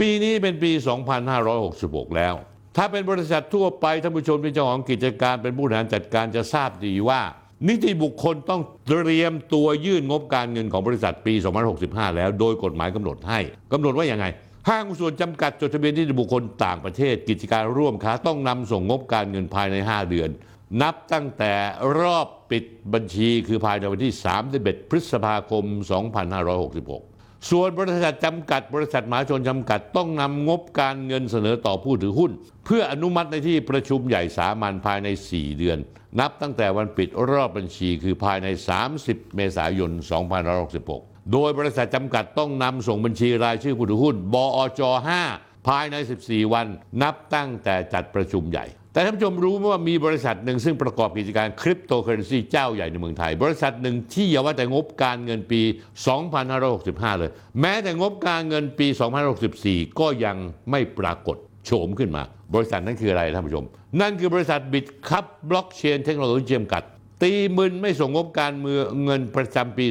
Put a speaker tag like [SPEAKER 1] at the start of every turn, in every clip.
[SPEAKER 1] ปีนี้เป็นปี 2566 แล้ว ถ้าเป็นบริษัททั่วไปท่านผู้ชมเป็นเจ้าของกิจการเป็นผู้บริหารจัดการจะทราบดีว่า นิติบุคคลต้องเตรียมตัวยื่นงบการเงินของบริษัทปี2565 แล้ว โดยกฎหมายกำหนดให้กำหนดว่าอย่างไงห้างหุ้นส่วนจำกัดจดทะเบียนนิติบุคคลต่างประเทศ กิจการร่วมค้าต้องนำส่งงบการเงินภายใน 5 เดือน นับตั้งแต่รอบปิดบัญชีคือภายในวันที่ 31พฤษภาคม 2566 ส่วนบริษัทจำกัด บริษัทมหาชนจำกัดต้องนำงบการเงินเสนอต่อผู้ถือหุ้น เพื่ออนุมัติในที่ประชุมใหญ่สามัญภายใน 4 เดือน นับตั้งแต่วันปิดรอบบัญชีคือภายใน 30 เมษายน 2566 โดยบริษัทจำกัดต้องนำส่งบัญชีรายชื่อผู้ถือหุ้น บอจ 5 ภายใน 14 วัน นับตั้งแต่จัดประชุมใหญ่ แต่ท่านผู้ชมรู้ไหมว่ามีบริษัทหนึ่งซึ่งประกอบกิจการคริปโตเคอเรนซีเจ้าใหญ่ในเมืองไทย บริษัทหนึ่งที่อย่าว่าแต่งบการเงินปี 2565 เลย แม้แต่งบการเงินปี 2564 ก็ยังไม่ปรากฏโฉมขึ้นมา บริษัทนั้นคืออะไรท่านผู้ชม นั่นคือบริษัทบิตคัพบล็อกเชนเทคโนโลยีจำกัด ตีมึนไม่ส่งงบการเมืองเงินประจำปี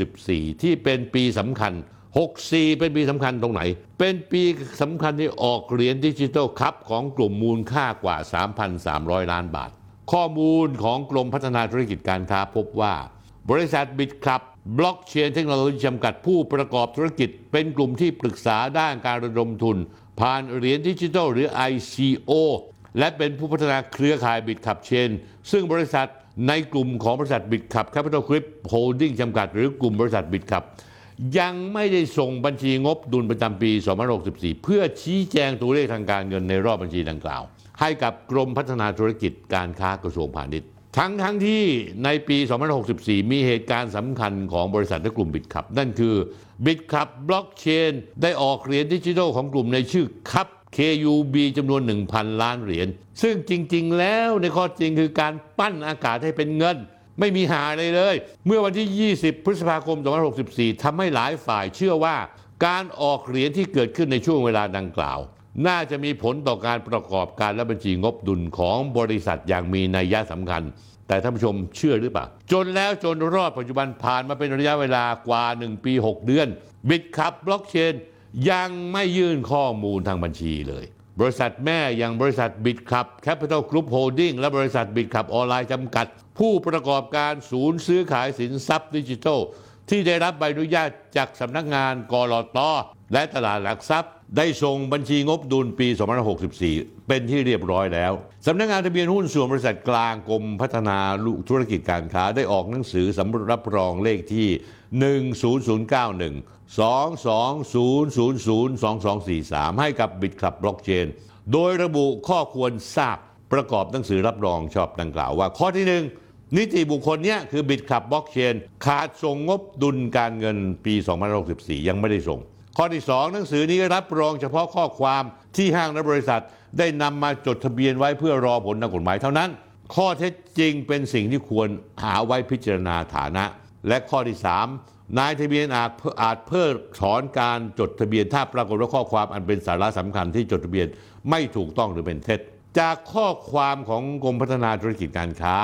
[SPEAKER 1] 2564 ที่เป็นปีสำคัญ 64 เป็นปีสำคัญตรงไหน เป็นปีสำคัญที่ออกเหรียญดิจิทัลคัพของกลุ่มมูลค่ากว่า 3,300 ล้านบาท ข้อมูลของกรมพัฒนาธุรกิจการค้าพบว่า บริษัทบิตคัพบล็อกเชนเทคโนโลยีจำกัดผู้ประกอบธุรกิจ เป็นกลุ่มที่ปรึกษาด้านการระดมทุน ผ่านเหรียญดิจิทัลหรือ ICO และเป็นผู้พัฒนาเครือข่ายบิตคับเชน ซึ่งบริษัทในกลุ่มของบริษัทบิตคับแคปิตอลกรุ๊ปโฮลดิ้งจำกัด หรือกลุ่มบริษัทบิตคับ ยังไม่ได้ส่งบัญชีงบดุลประจำปี 2564 เพื่อชี้แจงตัวเลขทางการเงินในรอบบัญชีดังกล่าว ให้กับกรมพัฒนาธุรกิจการค้ากระทรวงพาณิชย์ ทั้งทั้งที่ในปี 2564 มีเหตุการณ์สำคัญของบริษัทและกลุ่มบิตคับ นั่นคือบิตคับบล็อกเชนได้ออกเหรียญดิจิทัลของกลุ่มในชื่อคับ KUB จำนวน 1,000 ล้านเหรียญ ซึ่งจริง ๆ แล้วในข้อจริงคือการปั้นอากาศให้เป็นเงิน ไม่มีหาอะไรเลย เมื่อวันที่ 20 พฤษภาคม 2564 ทำให้หลายฝ่ายเชื่อว่า การออกเหรียญที่เกิดขึ้นในช่วงเวลาดังกล่าว น่าจะมีผลต่อการประกอบการและบัญชีงบดุลของบริษัทอย่างมีนัยยะสำคัญ แต่ท่านผู้ชมเชื่อหรือเปล่า จนแล้วจนรอดปัจจุบันผ่านมาเป็นระยะเวลากว่า 1 ปี 6 เดือน บิตคับบล็อกเชนยังไม่ยื่นข้อมูลทางบัญชีเลย บริษัทแม่อย่างบริษัทบิตคับแคปิตอลกรุ๊ปโฮลดิ้งและบริษัทบิตคับออนไลน์จำกัด ผู้ประกอบการศูนย์ซื้อขายสินทรัพย์ดิจิทัล ที่ได้รับใบอนุญาตจากสำนักงาน ก.ล.ต. และตลาดหลักทรัพย์ ได้ส่งบัญชีงบดุลปี 2564 เป็นที่เรียบร้อยแล้วสำนักงานทะเบียนหุ้นส่วนบริษัทกลางกรมพัฒนาธุรกิจการค้าได้ออกหนังสือสำรับรองเลขที่ 10091 22002243 ให้กับบิตคับบล็อกเชน โดยระบุข้อควรทราบประกอบหนังสือรับรองชอบดังกล่าวว่า ข้อที่หนึ่งนิติบุคคลเนี้ยคือบิตคับบล็อกเชน ขาดส่งงบดุลการเงินปี2564 ยังไม่ได้ส่ง ข้อที่ 2 หนังสือนี้รับรองเฉพาะข้อความที่ห้างและบริษัทได้นำมาจดทะเบียนไว้เพื่อรอผลทางกฎหมายเท่านั้น ข้อเท็จจริงเป็นสิ่งที่ควรหาไว้พิจารณาฐานะ และข้อที่ 3 นายทะเบียนอาจอาจเพิกถอนการจดทะเบียนถ้าปรากฏว่าข้อความอันเป็นสาระสำคัญที่จดทะเบียนไม่ถูกต้องหรือเป็นเท็จ จากข้อความของกรมพัฒนาธุรกิจการค้า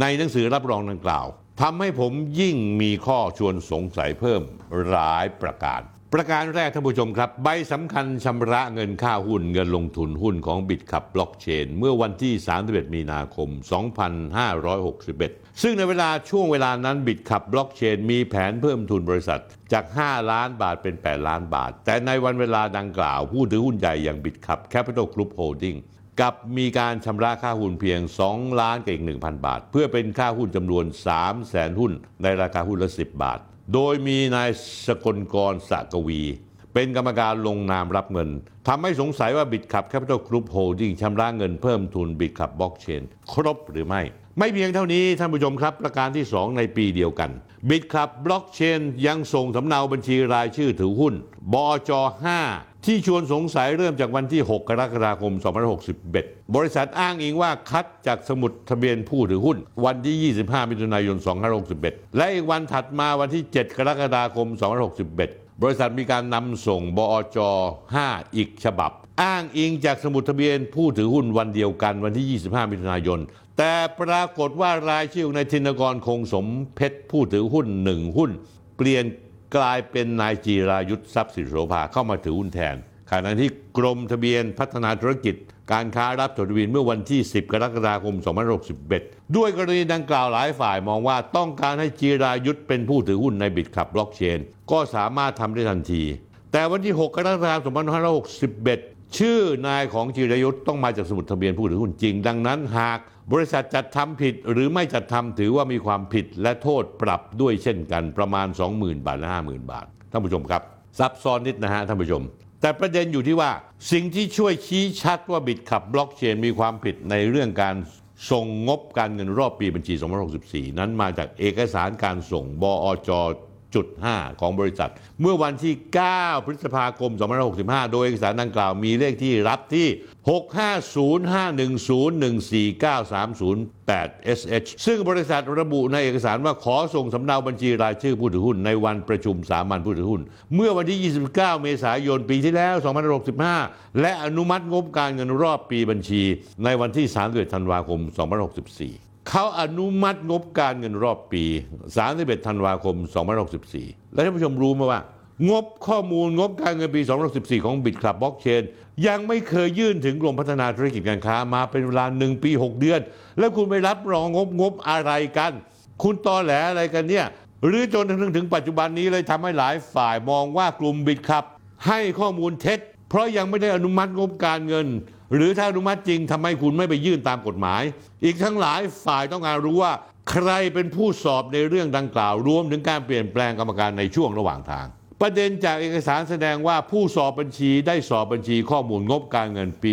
[SPEAKER 1] ในหนังสือรับรองดังกล่าวทำให้ผมยิ่งมีข้อชวนสงสัยเพิ่มหลายประการ ประการแรกท่านผู้ชมครับ ใบสำคัญชำระเงินค่าหุ้นเงินลงทุนหุ้นของบิตคับบล็อกเชน เมื่อวันที่ 31 มีนาคม 2561 ซึ่งในเวลาช่วงเวลานั้นบิตคับบล็อกเชน มีแผนเพิ่มทุนบริษัทจาก 5 ล้านบาทเป็น 8 ล้านบาท แต่ในวันเวลาดังกล่าวผู้ถือหุ้นใหญ่อย่างบิตคับแคปิตอลกรุ๊ปโฮลดิ้งกลับมีการชำระค่าหุ้นเพียง 2 ล้านกับอีก 1,000 บาท เพื่อเป็นค่าหุ้นจำนวน3แสนหุ้นในราคาหุ้นละ 10 บาท โดยมีนายสกลกรย์ สระกวี เป็นกรรมการลงนามรับเงินทำให้สงสัยว่า Bitkub Capital Group Holdings ชำระเงินเพิ่มทุน Bitkub Blockchain ครบหรือไม่ ไม่เพียงเท่านี้ท่านผู้ชมครับ ประการที่ 2 ในปีเดียวกัน Bitkub Blockchain ยังส่งสำเนาบัญชีรายชื่อถือหุ้น บอจ 5 ที่ชวนสงสัยเริ่มจากวันที่ 6 กรกฎาคม 2561 บริษัทอ้างอิงว่าคัดจากสมุดทะเบียนผู้ถือหุ้น วันที่ 25 มิถุนายน 2561 และอีกวันถัดมาวันที่ 7 กรกฎาคม 2561บริษัทมีการนำส่งบอจ 5 อีกฉบับ อ้างอิงจากสมุดทะเบียนผู้ถือหุ้นวันเดียวกันวันที่ 25 มิถุนายน แต่ปรากฏว่ารายชื่อของนายธินกรคงสมเพชรผู้ถือหุ้นหนึ่งหุ้น เปลี่ยนกลายเป็นนายจีรายุทธทรัพย์สิริโสภาเข้ามาถือหุ้นแทนขณะที่กรมทะเบียนพัฒนาธุรกิจ การค้ารับจดทะเบียนเมื่อวันที่ 10 กรกฎาคม 2561 ด้วยกรณีดังกล่าวหลายฝ่ายมองว่าต้องการให้จีรายุทธเป็นผู้ถือหุ้นในบิตคับบล็อกเชน ก็สามารถทำได้ทันที แต่วันที่ 6 กรกฎาคม 2561 ชื่อนายของจิรยุทธ์ต้องมาจากสมุดทะเบียนผู้ถือหุ้นจริง ดังนั้นหากบริษัทจัดทำผิดหรือไม่จัดทำถือว่ามีความผิดและโทษปรับด้วยเช่นกันประมาณ 20,000 บาทและ50,000 บาท ท่านผู้ชมครับ ซับซ้อนนิดนะฮะท่านผู้ชม แต่ประเด็นอยู่ที่ว่าสิ่งที่ช่วยชี้ชัดว่าบิตขับบล็อกเชนมีความผิดในเรื่องการส่งงบการเงินรอบปีบัญชี 2564 นั้นมาจากเอกสารการส่งบอจ จุด5ของบริษัท เมื่อวันที่ 9 พฤษภาคม 2565 โดยเอกสารดังกล่าวมีเลขที่รับที่ 65051014930 8 SH ซึ่งบริษัทระบุในเอกสารว่าขอส่งสำเนาบัญชีรายชื่อผู้ถือหุ้นในวันประชุมสามัญผู้ถือหุ้น เมื่อวันที่ 29 เมษายนปีที่แล้ว 2565 และอนุมัติงบการเงินรอบปีบัญชี ในวันที่ 31 ธันวาคม 2564 เขาอนุมัติงบการเงินรอบปี 31 ธันวาคม 2564 และท่านผู้ชมรู้ไหมว่า งบข้อมูลงบการเงินปี 2014 ของบิตคลับบล็อกเชนยังไม่เคยยื่นถึงกรมพัฒนาธุรกิจการค้ามาเป็นเวลา 1 ปี 6 เดือน แล้วคุณไปรับรองงบงบอะไรกัน คุณตอแหลอะไรกันเนี่ย หรือจนถึงถึงปัจจุบันนี้เลยทำให้หลายฝ่ายมองว่ากลุ่มบิตครับ ให้ข้อมูลเท็จ เพราะยังไม่ได้อนุมัติงบการเงิน หรือถ้าอนุมัติจริงทำไมคุณไม่ไปยื่นตามกฎหมาย อีกทั้งหลายฝ่ายต้องการรู้ว่า ใครเป็นผู้สอบในเรื่องดังกล่าว รวมถึงการเปลี่ยนแปลงกรรมการในช่วงระหว่างทาง ประเด็นจากเอกสารแสดงว่าผู้สอบบัญชีได้สอบบัญชีข้อมูลงบการเงินปี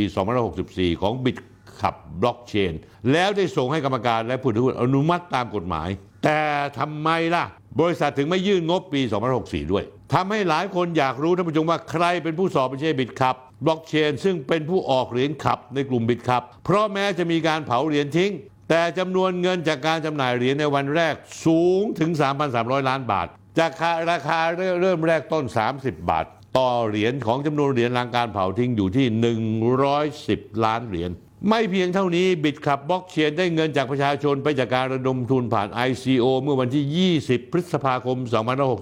[SPEAKER 1] 2564 ของบิตขับบล็อกเชน แล้วได้ส่งให้กรรมการและผู้ถือหุ้นอนุมัติตามกฎหมาย แต่ทำไมล่ะ บริษัทถึงไม่ยื่นงบปี 2564 ด้วยทำให้หลายคนอยากรู้ท่านผู้ชมว่าใครเป็นผู้สอบบัญชีบิตขับ บล็อกเชนซึ่งเป็นผู้ออกเหรียญขับในกลุ่มบิตขับ เพราะแม้จะมีการเผาเหรียญทิ้ง แต่จำนวนเงินจากการจำหน่ายเหรียญในวันแรกสูงถึง 3,300 ล้านบาท จากราคาเริ่มแรกต้น 30 บาท ต่อเหรียญของจำนวนเหรียญหลังการเผาทิ้งอยู่ที่ 110 ล้านเหรียญไม่เพียงเท่านี้บิตขับบล็อกเชนได้เงินจากประชาชนไปจากการระดมทุนผ่าน ICO เมื่อวันที่ 20 พฤษภาคม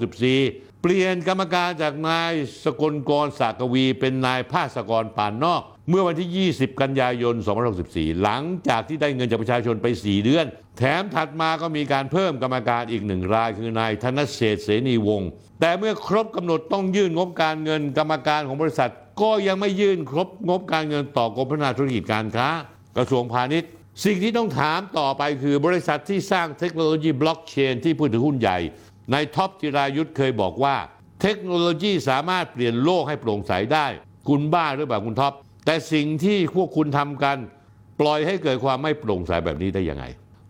[SPEAKER 1] 2564 เปลี่ยนกรรมการจากนายสกลกรสากวี เป็นนายภาสกรป่านนอก เมื่อวันที่ 20 กันยายน 2564 หลังจากที่ได้เงินจากประชาชนไป 4 เดือน แถมถัดมาก็มีการเพิ่มกรรมการอีกหนึ่งราย คือนายธนเศษเสนีวงศ์แต่เมื่อครบกำหนดต้องยื่นงบการเงินกรรมการของบริษัท ก็ยังไม่ยื่นครบงบการเงินต่อกรมพัฒนาธุรกิจการค้ากระทรวงพาณิชย์สิ่งที่ต้องถามต่อไปคือบริษัทที่สร้างเทคโนโลยีบล็อกเชนที่ผู้ถือหุ้นใหญ่ นายท็อปจิรายุสเคยบอกว่า เทคโนโลยีสามารถเปลี่ยนโลกให้โปร่งใสได้ คุณบ้าหรือเปล่าคุณท็อป แต่สิ่งที่พวกคุณทำกัน ปล่อยให้เกิดความไม่โปร่งใสแบบนี้ได้ยังไง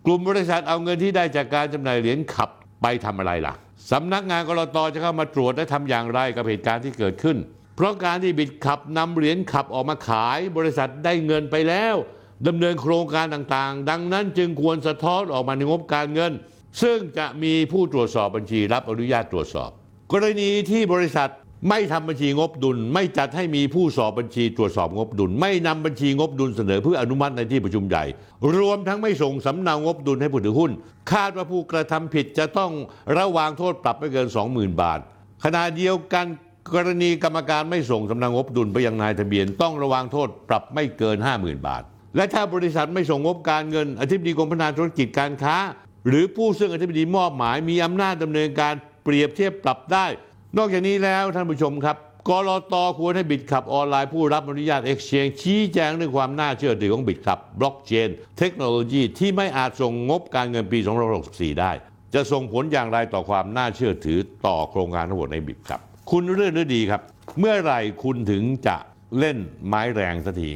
[SPEAKER 1] กลุ่มบริษัทเอาเงินที่ได้จากการจำหน่ายเหรียญ KUB ไปทำอะไรล่ะสำนักงานกรตจะเข้ามาตรวจและทำอย่างไรกับเหตุการณ์ที่เกิดขึ้น เพราะการที่บิดขับนำเหรียญขับออกมาขายบริษัทได้เงินไปแล้วดำเนินโครงการต่างๆ ดังนั้นจึงควรสะท้อนออกมาในงบการเงิน ซึ่งจะมีผู้ตรวจสอบบัญชีรับอนุญาตตรวจสอบ กรณีที่บริษัทไม่ทำบัญชีงบดุล ไม่จัดให้มีผู้สอบบัญชีตรวจสอบงบดุล ไม่นำบัญชีงบดุลเสนอเพื่ออนุมัติในที่ประชุมใหญ่ รวมทั้งไม่ส่งสำเนางบดุลให้ผู้ถือหุ้น คาดว่าผู้กระทำผิดจะต้องระวางโทษปรับไม่เกิน 20,000 บาท ขณะเดียวกันกรณีกรรมการไม่ส่งสำเนางบดุลไปยังนายทะเบียน ต้องระวางโทษปรับไม่เกิน 50,000 บาท และถ้าบริษัทไม่ส่งงบการเงินอธิบดีกรมพัฒนาธุรกิจการค้า หรือผู้ซึ่งอธิบดีมอบหมายมีอำนาจดำเนินการเปรียบเทียบปรับได้ นอกจากนี้แล้วท่านผู้ชมครับกรอตควรให้บิตขับออนไลน์ผู้รับอนุญาต Exchange ชี้แจงเรื่องความน่าเชื่อถือของบิตขับบล็อกเชนเทคโนโลยีที่ไม่อาจส่งงบการเงินปี 2564 ได้ จะส่งผลอย่างไรต่อความน่าเชื่อถือต่อโครงการทั้งหมดในบิตครับ คุณเรื่องดีครับ เมื่อไหร่คุณถึงจะเล่นไม้แรงสักที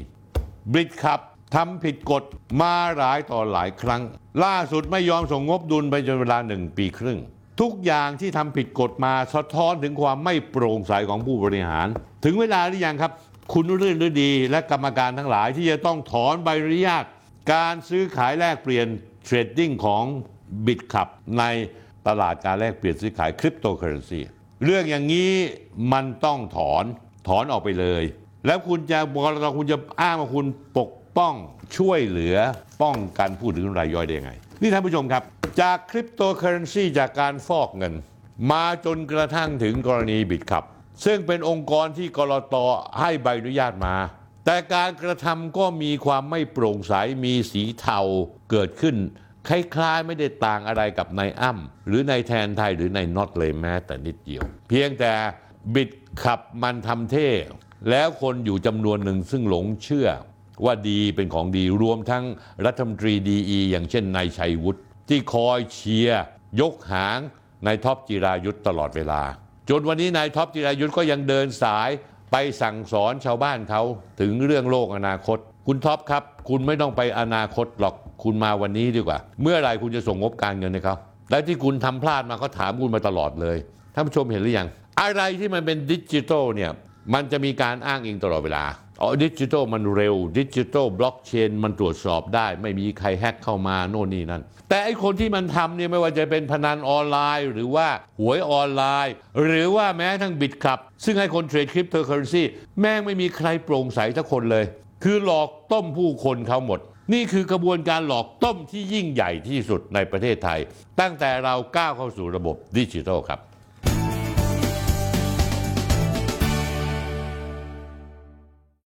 [SPEAKER 1] บิตครับ ทำผิดกฎมาหลายต่อหลายครั้ง ล่าสุดไม่ยอมส่งงบดุลไปจนเวลาหนึ่งปีครึ่ง ทุกอย่างที่ทำผิดกฎมาสะท้อนถึงความไม่โปร่งใสของผู้บริหาร ถึงเวลาหรือยังครับ คุณรื่นฤดีและกรรมการทั้งหลายที่จะต้องถอนใบอนุญาตการซื้อขายแลกเปลี่ยน trading ของ Bitkub ในตลาดการแลกเปลี่ยนซื้อขายคริปโตเคอเรนซีเรื่องอย่างนี้มันต้องถอนถอนออกไปเลย แล้วคุณจะบอกรคุณจะอ้างว่าคุณปก ป้องช่วยเหลือป้องกันผู้ถือหุ้นรายย่อยได้ยังไง นี่ท่านผู้ชมครับ จากคริปโตเคอเรนซีจากการฟอกเงิน มาจนกระทั่งถึงกรณี Bitkub ซึ่งเป็นองค์กรที่กรตให้ใบอนุญาตมา แต่การกระทำก็มีความไม่โปร่งใสมีสีเทาเกิดขึ้นคล้ายๆไม่ได้ต่างอะไรกับนายอ้ำหรือนายแทนไทยหรือนายน็อตเลยแม้แต่นิดเดียว เพียงแต่บิดขับมันทำเท่ แล้วคนอยู่จำนวนหนึ่งซึ่งหลงเชื่อ ว่าดีเป็นของดีรวมทั้งรัฐมนตรีดีอีอย่างเช่นนายชัยวุฒิที่คอยเชียร์ยกหางนายท็อปจิรายุทธ์ตลอดเวลา จนวันนี้นายท็อปจิรายุทธ์ก็ยังเดินสายไปสั่งสอนชาวบ้านเขาถึงเรื่องโลกอนาคต คุณท็อปครับ คุณไม่ต้องไปอนาคตหรอกคุณมาวันนี้ดีกว่า เมื่อไรคุณจะส่งงบการเงินให้เขาและที่คุณทำพลาดมาเขาถามคุณมาตลอดเลยท่านผู้ชมเห็นหรือยังอะไรที่มันเป็นดิจิทัลเนี่ยมันจะมีการอ้างอิงตลอดเวลา อ๋อดิจิทัลมันเร็ว ดิจิทัลบล็อกเชนมันตรวจสอบได้ ไม่มีใครแฮกเข้ามาโน่นนี่นั่น แต่ไอคนที่มันทำเนี่ยไม่ว่าจะเป็นพนันออนไลน์ หรือว่าหวยออนไลน์ หรือว่าแม้ทั้ง Bitkub ซึ่งให้คนเทรดคริปโตเคอเรนซีแม่งไม่มีใครโปร่งใสทุกคนเลย คือหลอกต้มผู้คนเขาหมด นี่คือกระบวนการหลอกต้มที่ยิ่งใหญ่ที่สุดในประเทศไทย ตั้งแต่เราก้าวเข้าสู่ระบบดิจิทัลครับ